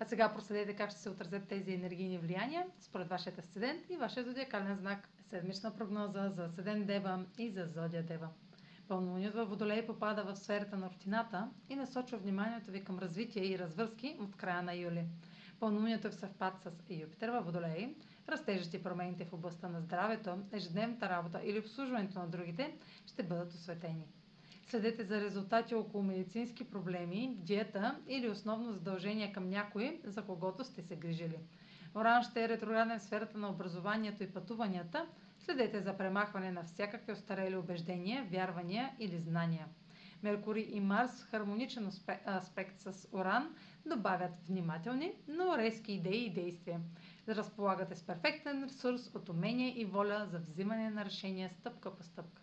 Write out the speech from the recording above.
А сега проследете как ще се отразят тези енергийни влияния според вашия асцендент и вашия зодиакален знак. Седмична прогноза за Седен Дева и за Зодия Дева. Пълнолунието във Водолей попада в сферата на рутината и насочва вниманието ви към развитие и развързки от края на юли. Пълнолунието е в съвпад с Юпитер във Водолей, растежите промените в областта на здравето, ежедневната работа или обслужването на другите ще бъдат осветени. Следете за резултати около медицински проблеми, диета или основно задължение към някой, за когото сте се грижили. Оран ще е ретрограден в сферата на образованието и пътуванията. Следете за премахване на всякакви остарели убеждения, вярвания или знания. Меркурий и Марс в хармоничен аспект с Оран добавят внимателни, но резки идеи и действия. Разполагате с перфектен ресурс от умения и воля за взимане на решения стъпка по стъпка.